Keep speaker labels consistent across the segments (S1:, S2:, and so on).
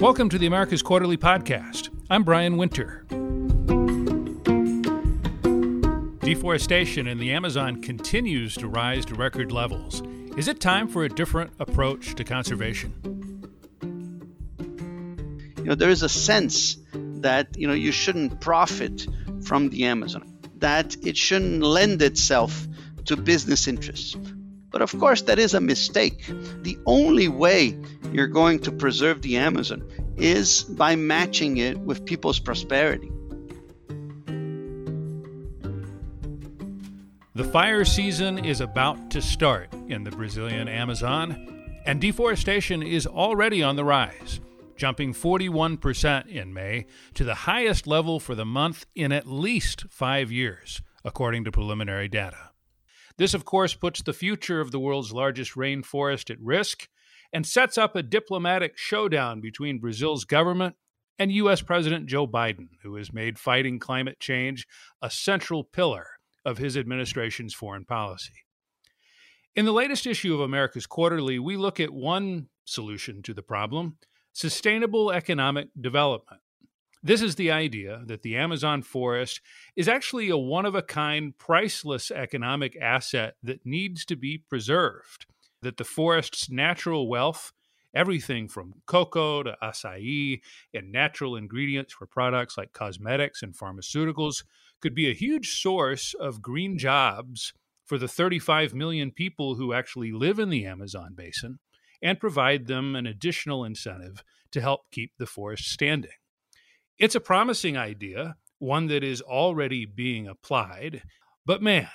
S1: Welcome to the America's Quarterly Podcast. I'm Brian Winter. Deforestation in the Amazon continues to rise to record levels. Is it time for a different approach to conservation?
S2: You know, there is a sense that, you know, you shouldn't profit from the Amazon, that it shouldn't lend itself to business interests. But of course, that is a mistake. The only way you're going to preserve the Amazon is by matching it with people's prosperity.
S1: The fire season is about to start in the Brazilian Amazon, and deforestation is already on the rise, jumping 41% in May to the highest level for the month in at least five years, according to preliminary data. This, of course, puts the future of the world's largest rainforest at risk and sets up a diplomatic showdown between Brazil's government and U.S. President Joe Biden, who has made fighting climate change a central pillar of his administration's foreign policy. In the latest issue of America's Quarterly, we look at one solution to the problem sustainable economic development. This is the idea that the Amazon forest is actually a one of a kind, priceless economic asset that needs to be preserved that the forest's natural wealth, everything from cocoa to acai and natural ingredients for products like cosmetics and pharmaceuticals, could be a huge source of green jobs for the 35 million people who actually live in the Amazon basin and provide them an additional incentive to help keep the forest standing. It's a promising idea, one that is already being applied, but man,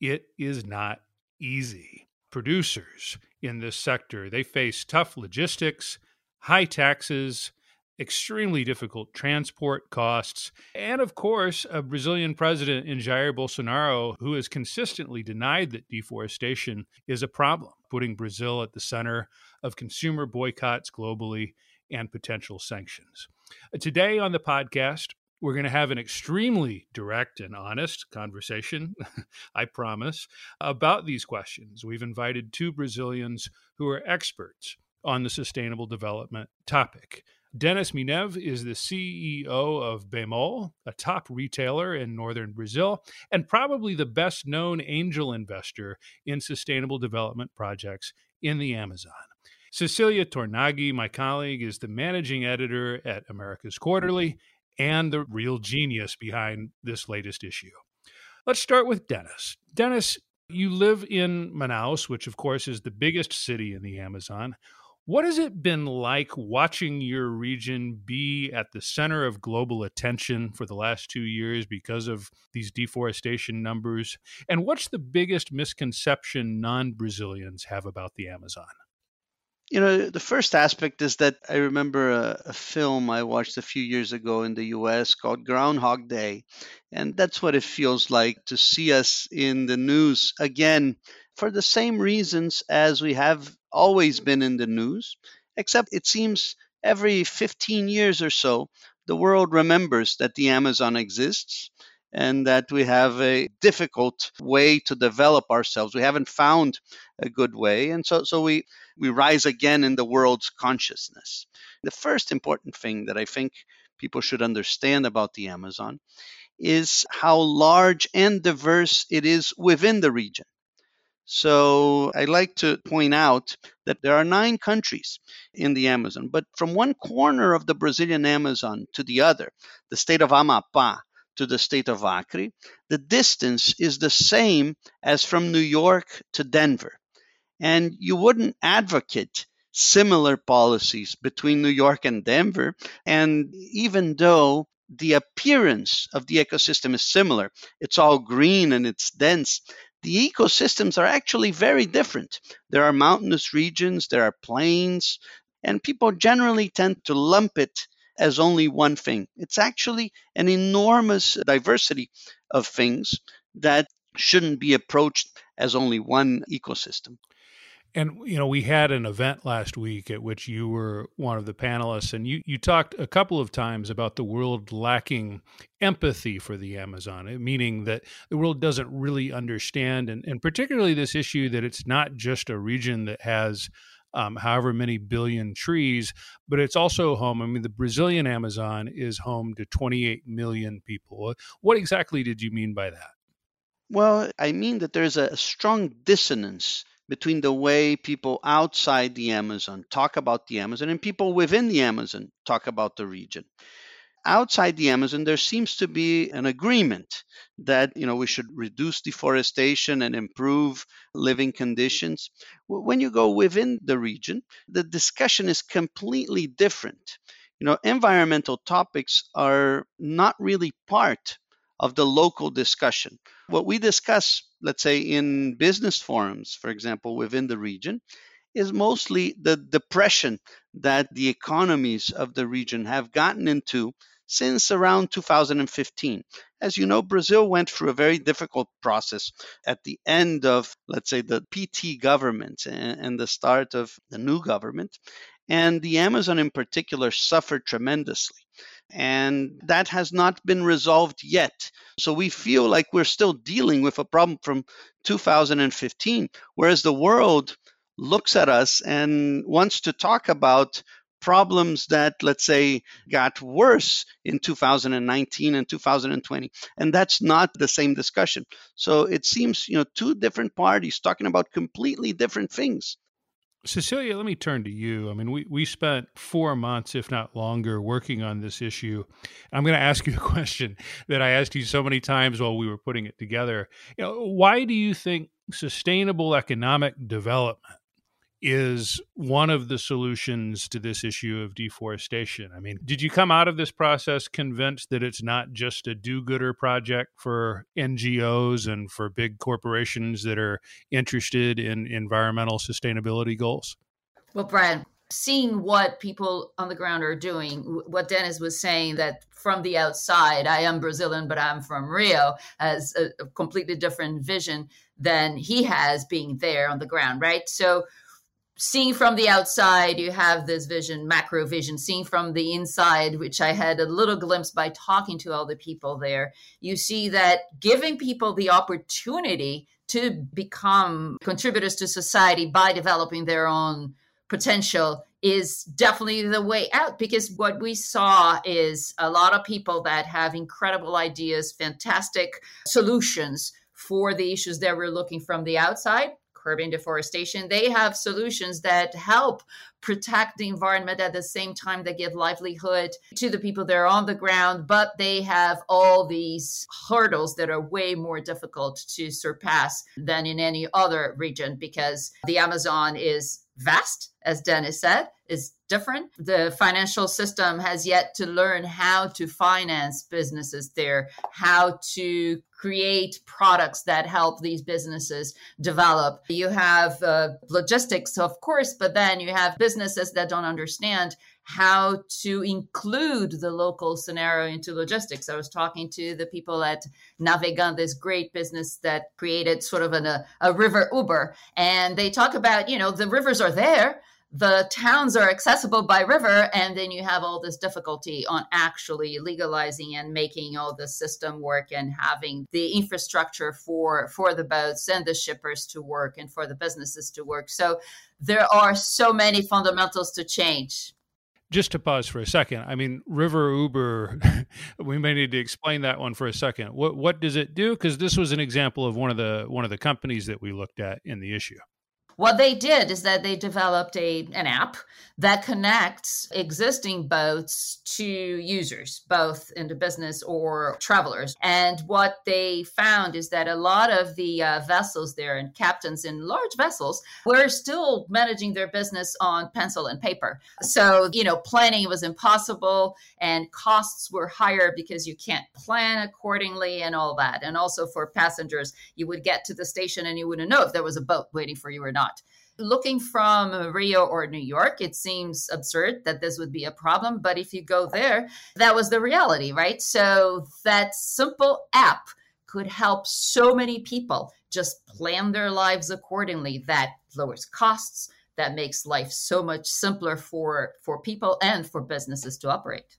S1: it is not easy producers in this sector. They face tough logistics, high taxes, extremely difficult transport costs, and of course, a Brazilian president in Jair Bolsonaro who has consistently denied that deforestation is a problem, putting Brazil at the center of consumer boycotts globally and potential sanctions. Today on the podcast, we're going to have an extremely direct and honest conversation, I promise, about these questions. We've invited two Brazilians who are experts on the sustainable development topic. Denis Minev is the CEO of Bemol, a top retailer in northern Brazil, and probably the best known angel investor in sustainable development projects in the Amazon. Cecilia Tornaghi, my colleague, is the managing editor at America's Quarterly and the real genius behind this latest issue. Let's start with Denis. Denis, you live in Manaus, which of course is the biggest city in the Amazon. What has it been like watching your region be at the center of global attention for the last two years because of these deforestation numbers? And what's the biggest misconception non Brazilians have about the Amazon?
S2: You know, the first aspect is that I remember a, a, film I watched a few years ago in the US called Groundhog Day. And that's what it feels like to see us in the news again for the same reasons as we have always been in the news, except it seems every 15 years or so, the world remembers that the Amazon exists and that we have a difficult way to develop ourselves. We haven't found a good way. And so, so we, we rise again in the world's consciousness. The first important thing that I think people should understand about the Amazon is how large and diverse it is within the region. So I like to point out that there are nine countries in the Amazon, but from one corner of the Brazilian Amazon to the other, the state of Amapá to the state of Acre, the distance is the same as from New York to Denver. And you wouldn't advocate similar policies between New York and Denver. And even though the appearance of the ecosystem is similar, it's all green and it's dense. The ecosystems are actually very different. There are mountainous regions, there are plains, and people generally tend to lump it as only one thing. It's actually an enormous diversity of things that shouldn't be approached as only one ecosystem.
S1: And you know, we had an event last week at which you were one of the panelists, and you you talked a couple of times about the world lacking empathy for the Amazon, eh, meaning that the world doesn't really understand, and, and particularly this issue that it's not just a region that has um, however many billion trees, but it's also home. I mean, the Brazilian Amazon is home to 28 million people. What exactly did you mean by that?
S2: Well, I mean that there's a strong dissonance between the way people outside the Amazon talk about the Amazon and people within the Amazon talk about the region. Outside the Amazon, there seems to be an agreement that you know we should reduce deforestation and improve living conditions. When you go within the region, the discussion is completely different. You know, environmental topics are not really part of the local discussion. What we discuss, let's say in business forums, for example, within the region, is mostly the depression that the economies of the region have gotten into since around 2015. As you know, Brazil went through a very difficult process at the end of, let's say, the PT government and the start of the new government. And the Amazon in particular suffered tremendously and that has not been resolved yet. So we feel like we're still dealing with a problem from 2015, whereas the world looks at us and wants to talk about problems that, let's say, got worse in 2019 and 2020. And that's not the same discussion. So it seems, you know, two different parties talking about completely different things.
S1: Cecilia, let me turn to you. I mean, we, we spent four months, if not longer, working on this issue. I'm going to ask you a question that I asked you so many times while we were putting it together. You know, why do you think sustainable economic development is one of the solutions to this issue of deforestation. I mean, did you come out of this process convinced that it's not just a do gooder project for NGOs and for big corporations that are interested in environmental sustainability goals?
S3: Well, Brian, seeing what people on the ground are doing, what Denis was saying that from the outside, I am Brazilian, but I'm from Rio, has a, completely different vision than he has being there on the ground, right? So, seeing from the outside, you have this vision, macro vision. Seeing from the inside, which I had a little glimpse by talking to all the people there, you see that giving people the opportunity to become contributors to society by developing their own potential is definitely the way out because what we saw is a lot of people that have incredible ideas, fantastic solutions for the issues that we're looking from the outside curbing deforestation. They have solutions that help protect the environment at the same time they give livelihood to the people that are on the ground, but they have all these hurdles that are way more difficult to surpass than in any other region because the Amazon is vast, as Denis said, is different. The financial system has yet to learn how to finance businesses there, how to create products that help these businesses develop. You have uh, logistics, of course, but then you have businesses that don't understand how to include the local scenario into logistics. I was talking to the people at Navegam, this great business that created sort of an, a, a river Uber, and they talk about, you know, the rivers are there the towns are accessible by river and then you have all this difficulty on actually legalizing and making all the system work and having the infrastructure for for the boats and the shippers to work and for the businesses to work so there are so many fundamentals to change
S1: just to pause for a second i mean river uber we may need to explain that one for a second. What what does it do? Because this was an example of one of the one of the companies that we looked at in the issue
S3: what they did is that they developed a an app that connects existing boats to users, both in the business or travelers. And what they found is that a lot of the uh, vessels there and captains in large vessels were still managing their business on pencil and paper. So, you know, planning was impossible and costs were higher because you can't plan accordingly and all that. And also for passengers, you would get to the station and you wouldn't know if there was a boat waiting for you or not looking from Rio or New York, it seems absurd that this would be a problem. But if you go there, that was the reality, right? So that simple app could help so many people just plan their lives accordingly. That lowers costs, that makes life so much simpler for, for people and for businesses to operate.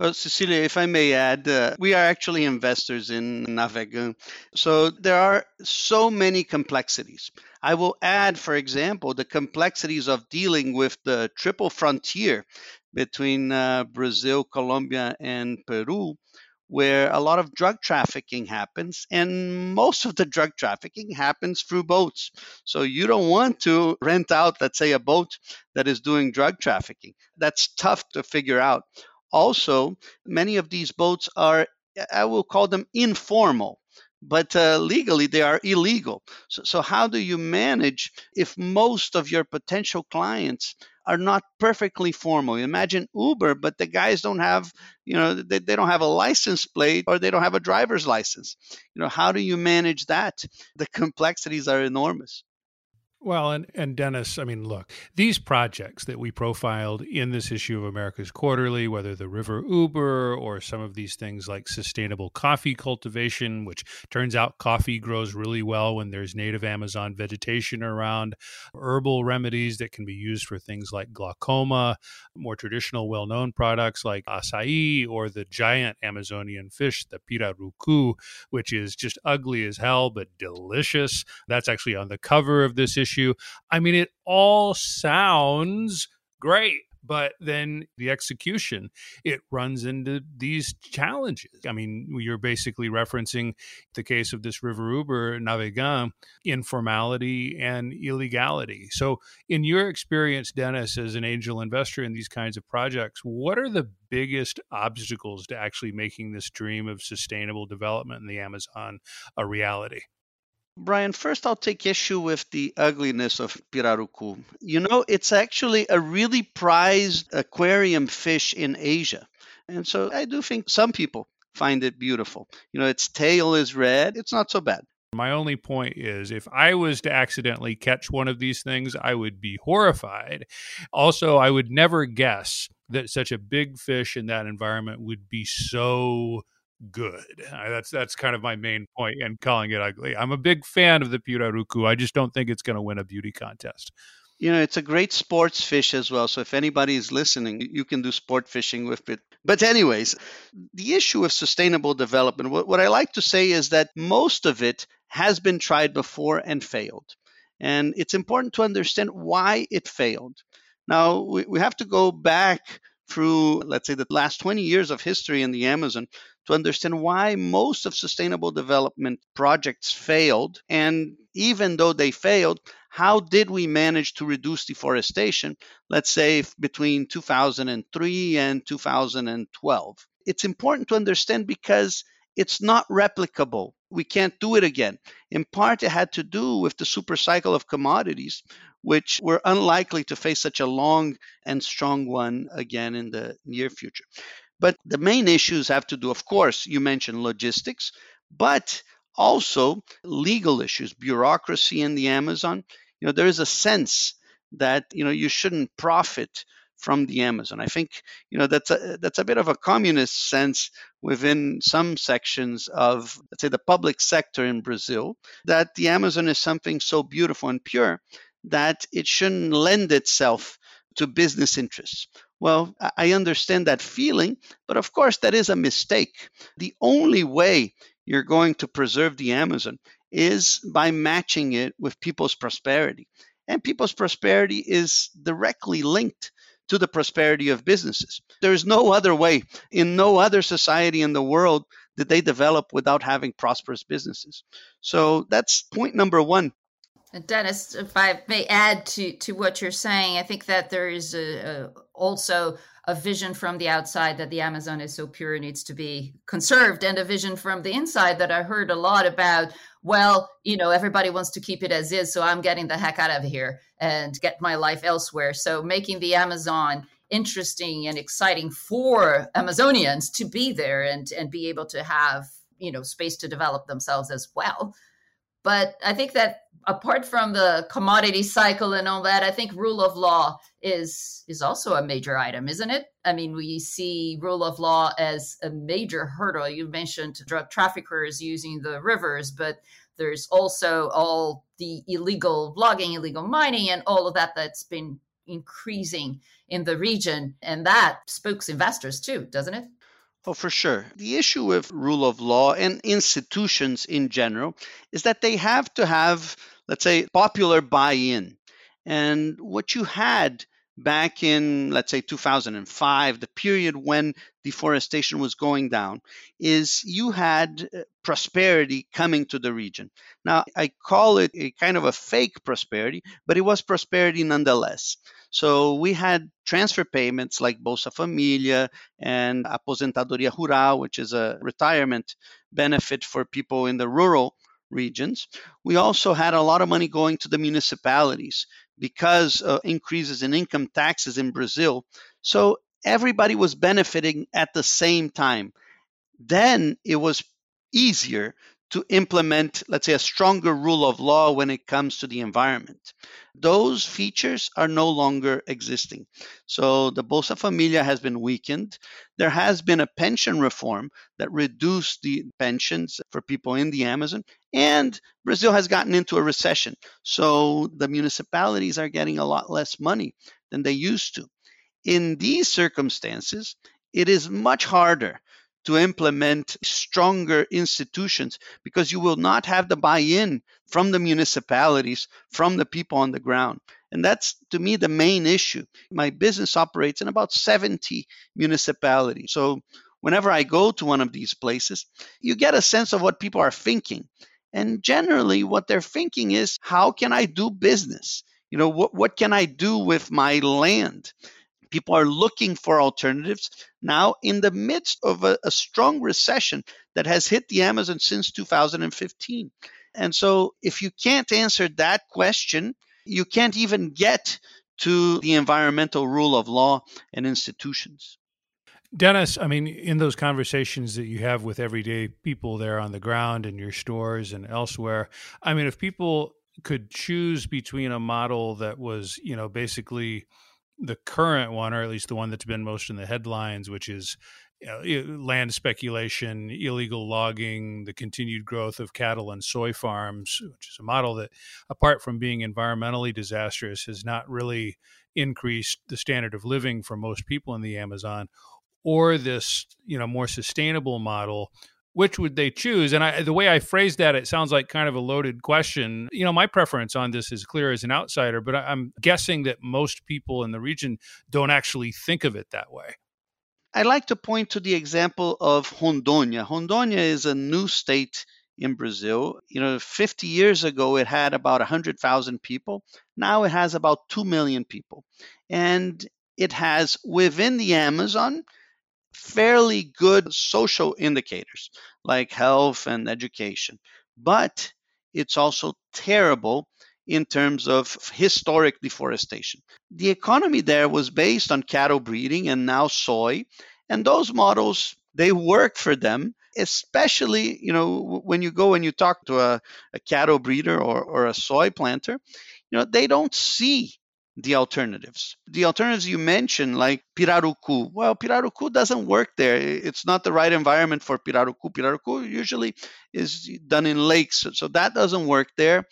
S2: Well, Cecilia, if I may add, uh, we are actually investors in Navegam. So there are so many complexities. I will add, for example, the complexities of dealing with the triple frontier between uh, Brazil, Colombia, and Peru, where a lot of drug trafficking happens. And most of the drug trafficking happens through boats. So you don't want to rent out, let's say, a boat that is doing drug trafficking. That's tough to figure out. Also, many of these boats are, I will call them informal, but uh, legally they are illegal. So, so, how do you manage if most of your potential clients are not perfectly formal? Imagine Uber, but the guys don't have, you know, they, they don't have a license plate or they don't have a driver's license. You know, how do you manage that? The complexities are enormous.
S1: Well, and, and Denis, I mean, look, these projects that we profiled in this issue of America's Quarterly, whether the River Uber or some of these things like sustainable coffee cultivation, which turns out coffee grows really well when there's native Amazon vegetation around, herbal remedies that can be used for things like glaucoma, more traditional, well known products like acai or the giant Amazonian fish, the pirarucu, which is just ugly as hell but delicious. That's actually on the cover of this issue issue. I mean, it all sounds great but then the execution it runs into these challenges. I mean you're basically referencing the case of this river uber navegam informality and illegality. So in your experience denis as an angel investor in these kinds of projects what are the biggest obstacles to actually making this dream of sustainable development in the amazon a reality
S2: Brian, first I'll take issue with the ugliness of pirarucu. You know, it's actually a really prized aquarium fish in Asia. And so I do think some people find it beautiful. You know, its tail is red, it's not so bad.
S1: My only point is if I was to accidentally catch one of these things, I would be horrified. Also, I would never guess that such a big fish in that environment would be so good. that's that's kind of my main point in calling it ugly. I'm a big fan of the pirarucu. I just don't think it's going to win a beauty contest.
S2: You know, it's a great sports fish as well. So if anybody is listening, you can do sport fishing with it. But anyways, the issue of sustainable development, what, what I like to say is that most of it has been tried before and failed. And it's important to understand why it failed. Now, we, we have to go back through, let's say, the last 20 years of history in the Amazon to understand why most of sustainable development projects failed. And even though they failed, how did we manage to reduce deforestation, let's say between 2003 and 2012? It's important to understand because it's not replicable. We can't do it again. In part, it had to do with the super cycle of commodities, which we're unlikely to face such a long and strong one again in the near future. But the main issues have to do, of course, you mentioned logistics, but also legal issues, bureaucracy in the Amazon. You know, there is a sense that you know you shouldn't profit from the Amazon. I think you know that's a that's a bit of a communist sense within some sections of let's say the public sector in Brazil that the Amazon is something so beautiful and pure that it shouldn't lend itself to business interests. Well, I understand that feeling, but of course, that is a mistake. The only way you're going to preserve the Amazon is by matching it with people's prosperity. And people's prosperity is directly linked to the prosperity of businesses. There is no other way. In no other society in the world did they develop without having prosperous businesses. So that's point number one.
S3: Denis, if I may add to, to what you're saying, I think that there is a, a, also a vision from the outside that the Amazon is so pure it needs to be conserved, and a vision from the inside that I heard a lot about. Well, you know, everybody wants to keep it as is, so I'm getting the heck out of here and get my life elsewhere. So making the Amazon interesting and exciting for Amazonians to be there and and be able to have you know space to develop themselves as well. But I think that apart from the commodity cycle and all that, I think rule of law is is also a major item, isn't it? I mean, we see rule of law as a major hurdle. You mentioned drug traffickers using the rivers, but there's also all the illegal logging, illegal mining, and all of that that's been increasing in the region, and that spooks investors too, doesn't it?
S2: Oh, for sure. The issue with rule of law and institutions in general is that they have to have, let's say, popular buy in. And what you had back in, let's say, 2005, the period when deforestation was going down, is you had uh, prosperity coming to the region. Now, I call it a kind of a fake prosperity, but it was prosperity nonetheless. So we had transfer payments like Bolsa Familia and Aposentadoria Rural, which is a retirement benefit for people in the rural regions. We also had a lot of money going to the municipalities because of increases in income taxes in Brazil. So everybody was benefiting at the same time. Then it was easier to implement, let's say, a stronger rule of law when it comes to the environment. Those features are no longer existing. So the Bolsa Familia has been weakened. There has been a pension reform that reduced the pensions for people in the Amazon. And Brazil has gotten into a recession. So the municipalities are getting a lot less money than they used to. In these circumstances, it is much harder to implement stronger institutions because you will not have the buy in from the municipalities, from the people on the ground. And that's to me the main issue. My business operates in about 70 municipalities. So whenever I go to one of these places, you get a sense of what people are thinking. And generally, what they're thinking is, how can I do business? You know, what, what can I do with my land? People are looking for alternatives now in the midst of a, a strong recession that has hit the Amazon since 2015. And so, if you can't answer that question, you can't even get to the environmental rule of law and institutions.
S1: Denis, I mean, in those conversations that you have with everyday people there on the ground in your stores and elsewhere, I mean, if people could choose between a model that was, you know, basically the current one, or at least the one that's been most in the headlines, which is you know, land speculation, illegal logging, the continued growth of cattle and soy farms, which is a model that, apart from being environmentally disastrous, has not really increased the standard of living for most people in the Amazon, or this you know more sustainable model which would they choose? And I, the way I phrased that, it sounds like kind of a loaded question. You know, my preference on this is clear as an outsider, but I'm guessing that most people in the region don't actually think of it that way.
S2: I'd like to point to the example of Rondônia. Rondônia is a new state in Brazil. You know, 50 years ago, it had about 100,000 people. Now it has about 2 million people. And it has within the Amazon fairly good social indicators like health and education. But it's also terrible in terms of historic deforestation. The economy there was based on cattle breeding and now soy, and those models they work for them especially you know when you go and you talk to a, a cattle breeder or, or a soy planter you know they don't see the alternatives. The alternatives you mentioned, like Pirarucu, well, Pirarucu doesn't work there. It's not the right environment for Pirarucu. Pirarucu usually is done in lakes, so that doesn't work there.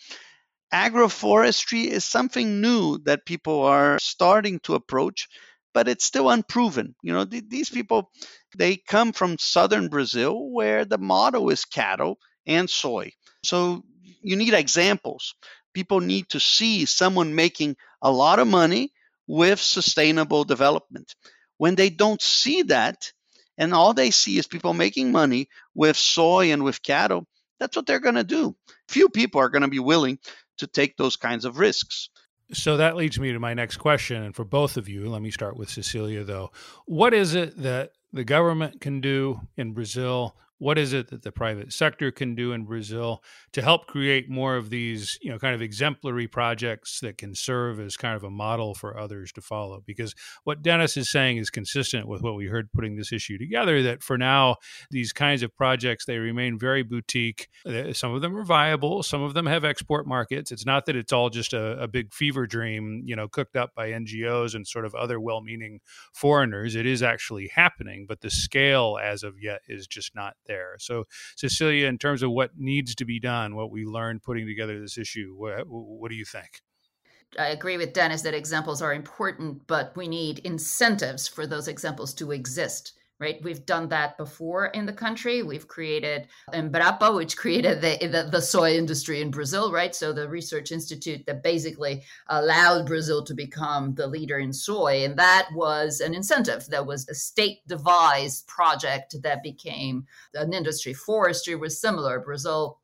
S2: Agroforestry is something new that people are starting to approach, but it's still unproven. You know, th- these people, they come from southern Brazil where the motto is cattle and soy. So you need examples people need to see someone making a lot of money with sustainable development. When they don't see that, and all they see is people making money with soy and with cattle, that's what they're going to do. Few people are going to be willing to take those kinds of risks.
S1: So that leads me to my next question. And for both of you, let me start with Cecilia, though. What is it that the government can do in Brazil what is it that the private sector can do in Brazil to help create more of these, you know, kind of exemplary projects that can serve as kind of a model for others to follow? Because what Denis is saying is consistent with what we heard putting this issue together. That for now, these kinds of projects they remain very boutique. Some of them are viable. Some of them have export markets. It's not that it's all just a, a big fever dream, you know, cooked up by NGOs and sort of other well-meaning foreigners. It is actually happening, but the scale as of yet is just not there. So, Cecilia, in terms of what needs to be done, what we learned putting together this issue, what, what do you think?
S3: I agree with Denis that examples are important, but we need incentives for those examples to exist right? We've done that before in the country. We've created Embrapa, which created the, the, the, soy industry in Brazil, right? So the research institute that basically allowed Brazil to become the leader in soy. And that was an incentive. That was a state devised project that became an industry. Forestry was similar. Brazil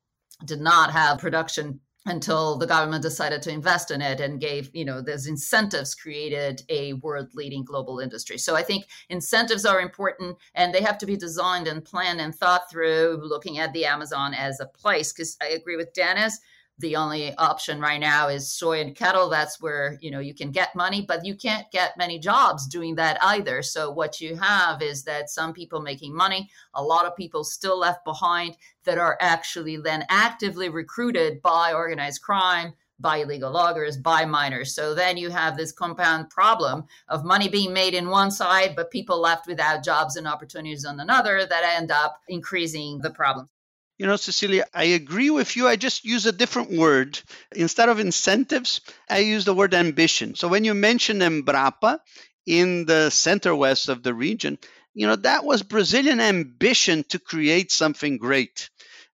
S3: did not have production until the government decided to invest in it and gave you know those incentives created a world leading global industry. So i think incentives are important and they have to be designed and planned and thought through looking at the amazon as a place because i agree with denis the only option right now is soy and cattle that's where you know you can get money but you can't get many jobs doing that either so what you have is that some people making money a lot of people still left behind that are actually then actively recruited by organized crime by illegal loggers, by miners. So then you have this compound problem of money being made in one side, but people left without jobs and opportunities on another that end up increasing the problem.
S2: You know, Cecilia, I agree with you. I just use a different word. Instead of incentives, I use the word ambition. So when you mention Embrapa in the center west of the region, you know, that was Brazilian ambition to create something great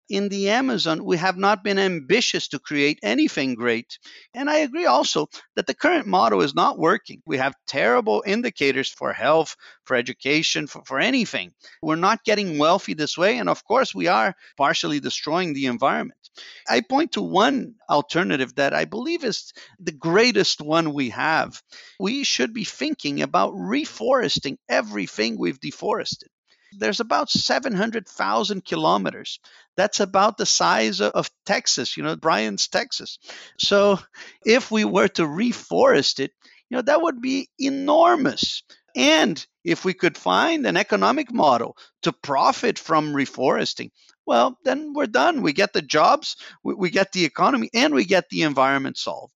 S2: in the Amazon, we have not been ambitious to create anything great. And I agree also that the current model is not working. We have terrible indicators for health, for education, for, for anything. We're not getting wealthy this way. And of course, we are partially destroying the environment. I point to one alternative that I believe is the greatest one we have. We should be thinking about reforesting everything we've deforested. There's about 700,000 kilometers. That's about the size of Texas, you know, Brian's, Texas. So if we were to reforest it, you know, that would be enormous. And if we could find an economic model to profit from reforesting, well, then we're done. We get the jobs, we, get the economy, and we get the environment solved.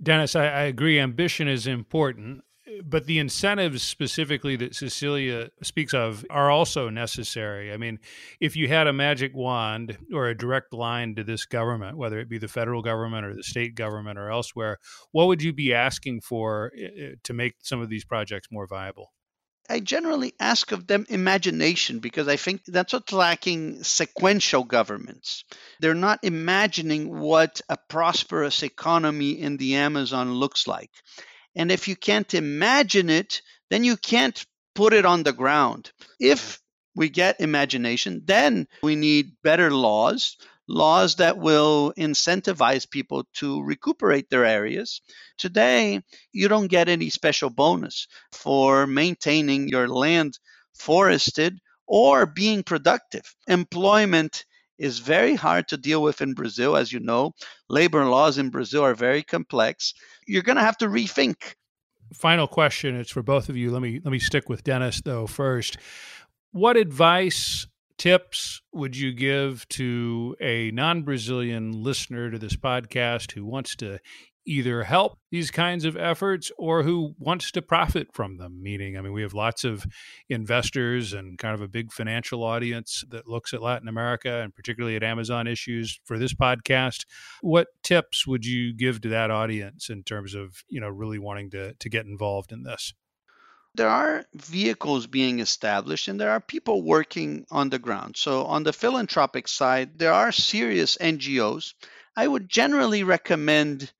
S1: Denis, I, I agree. Ambition is important but the incentives specifically that Cecilia speaks of are also necessary. I mean, if you had a magic wand or a direct line to this government, whether it be the federal government or the state government or elsewhere, what would you be asking for eh, eh, to make some of these projects more viable?
S2: I generally ask of them imagination because I think that's what's lacking sequential governments. They're not imagining what a prosperous economy in the Amazon looks like. And if you can't imagine it, then you can't put it on the ground. If we get imagination, then we need better laws, laws that will incentivize people to recuperate their areas. Today, you don't get any special bonus for maintaining your land forested or being productive. Employment is very hard to deal with in Brazil, as you know. Labor laws in Brazil are very complex. You're going to have to rethink.
S1: Final question. It's for both of you. Let me let me stick with Denis though first. What advice, tips would you give to a non-Brazilian listener to this podcast who wants to either help these kinds of efforts or who wants to profit from them. Meaning, I mean, we have lots of investors and kind of a big financial audience that looks at Latin America and particularly at Amazon issues for this podcast. What tips would you give to that audience in terms of, you know, really wanting to, to get involved in this?
S2: there are vehicles being established and there are people working on the ground. So, on the philanthropic side, there are serious NGOs. I would generally recommend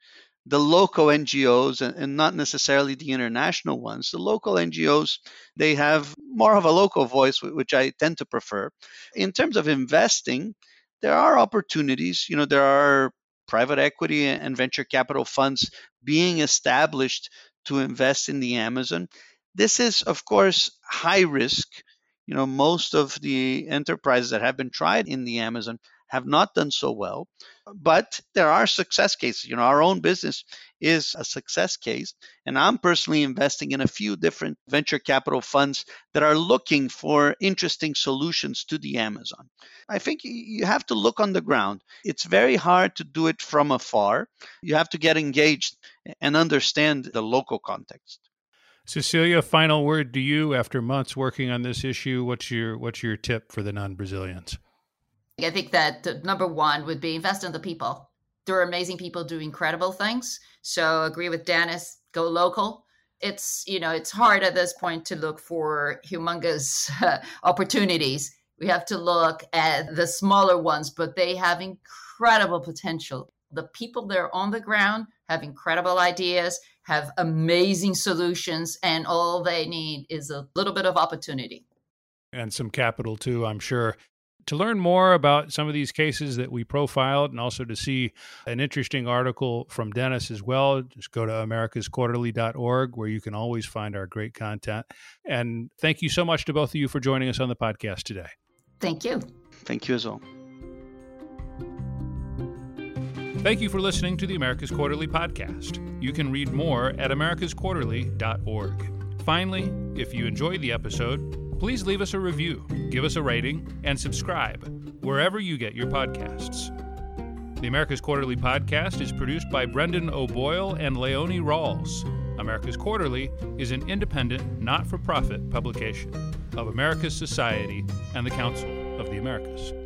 S2: the local NGOs and, and, not necessarily the international ones. The local NGOs, they have more of a local voice, which I tend to prefer. In terms of investing, there are opportunities. You know, there are private equity and venture capital funds being established to invest in the Amazon. This is, of course, high risk. You know, most of the enterprises that have been tried in the Amazon have not done so well. But there are success cases. You know, our own business is a success case. And I'm personally investing in a few different venture capital funds that are looking for interesting solutions to the Amazon. I think you have to look on the ground. It's very hard to do it from afar. You have to get engaged and understand the local context.
S1: Cecilia, final word to you after months working on this issue. What's your what's your tip for the non-Brazilians?
S3: I think that number one would be invest in the people. There are amazing people doing incredible things. So agree with Denis, go local. it's you know it's hard at this point to look for humongous uh, opportunities we have to look at the smaller ones but they have incredible potential the people that are on the ground have incredible ideas have amazing solutions and all they need is a little bit of opportunity
S1: and some capital too i'm sure to learn more about some of these cases that we profiled and also to see an interesting article from Denis as well, just go to americasquarterly.org where you can always find our great content. And thank you so much to both of you for joining us on the podcast today.
S3: Thank you.
S2: Thank you as well.
S1: Thank you for listening to the Americas Quarterly podcast. You can read more at americasquarterly.org. Finally, if you enjoyed the episode, please leave us a review, give us a rating, and subscribe wherever you get your podcasts. The America's Quarterly podcast is produced by Brendan O'Boyle and Leonie Rawls. America's Quarterly is an independent, not for profit publication of America's Society and the Council of the Americas.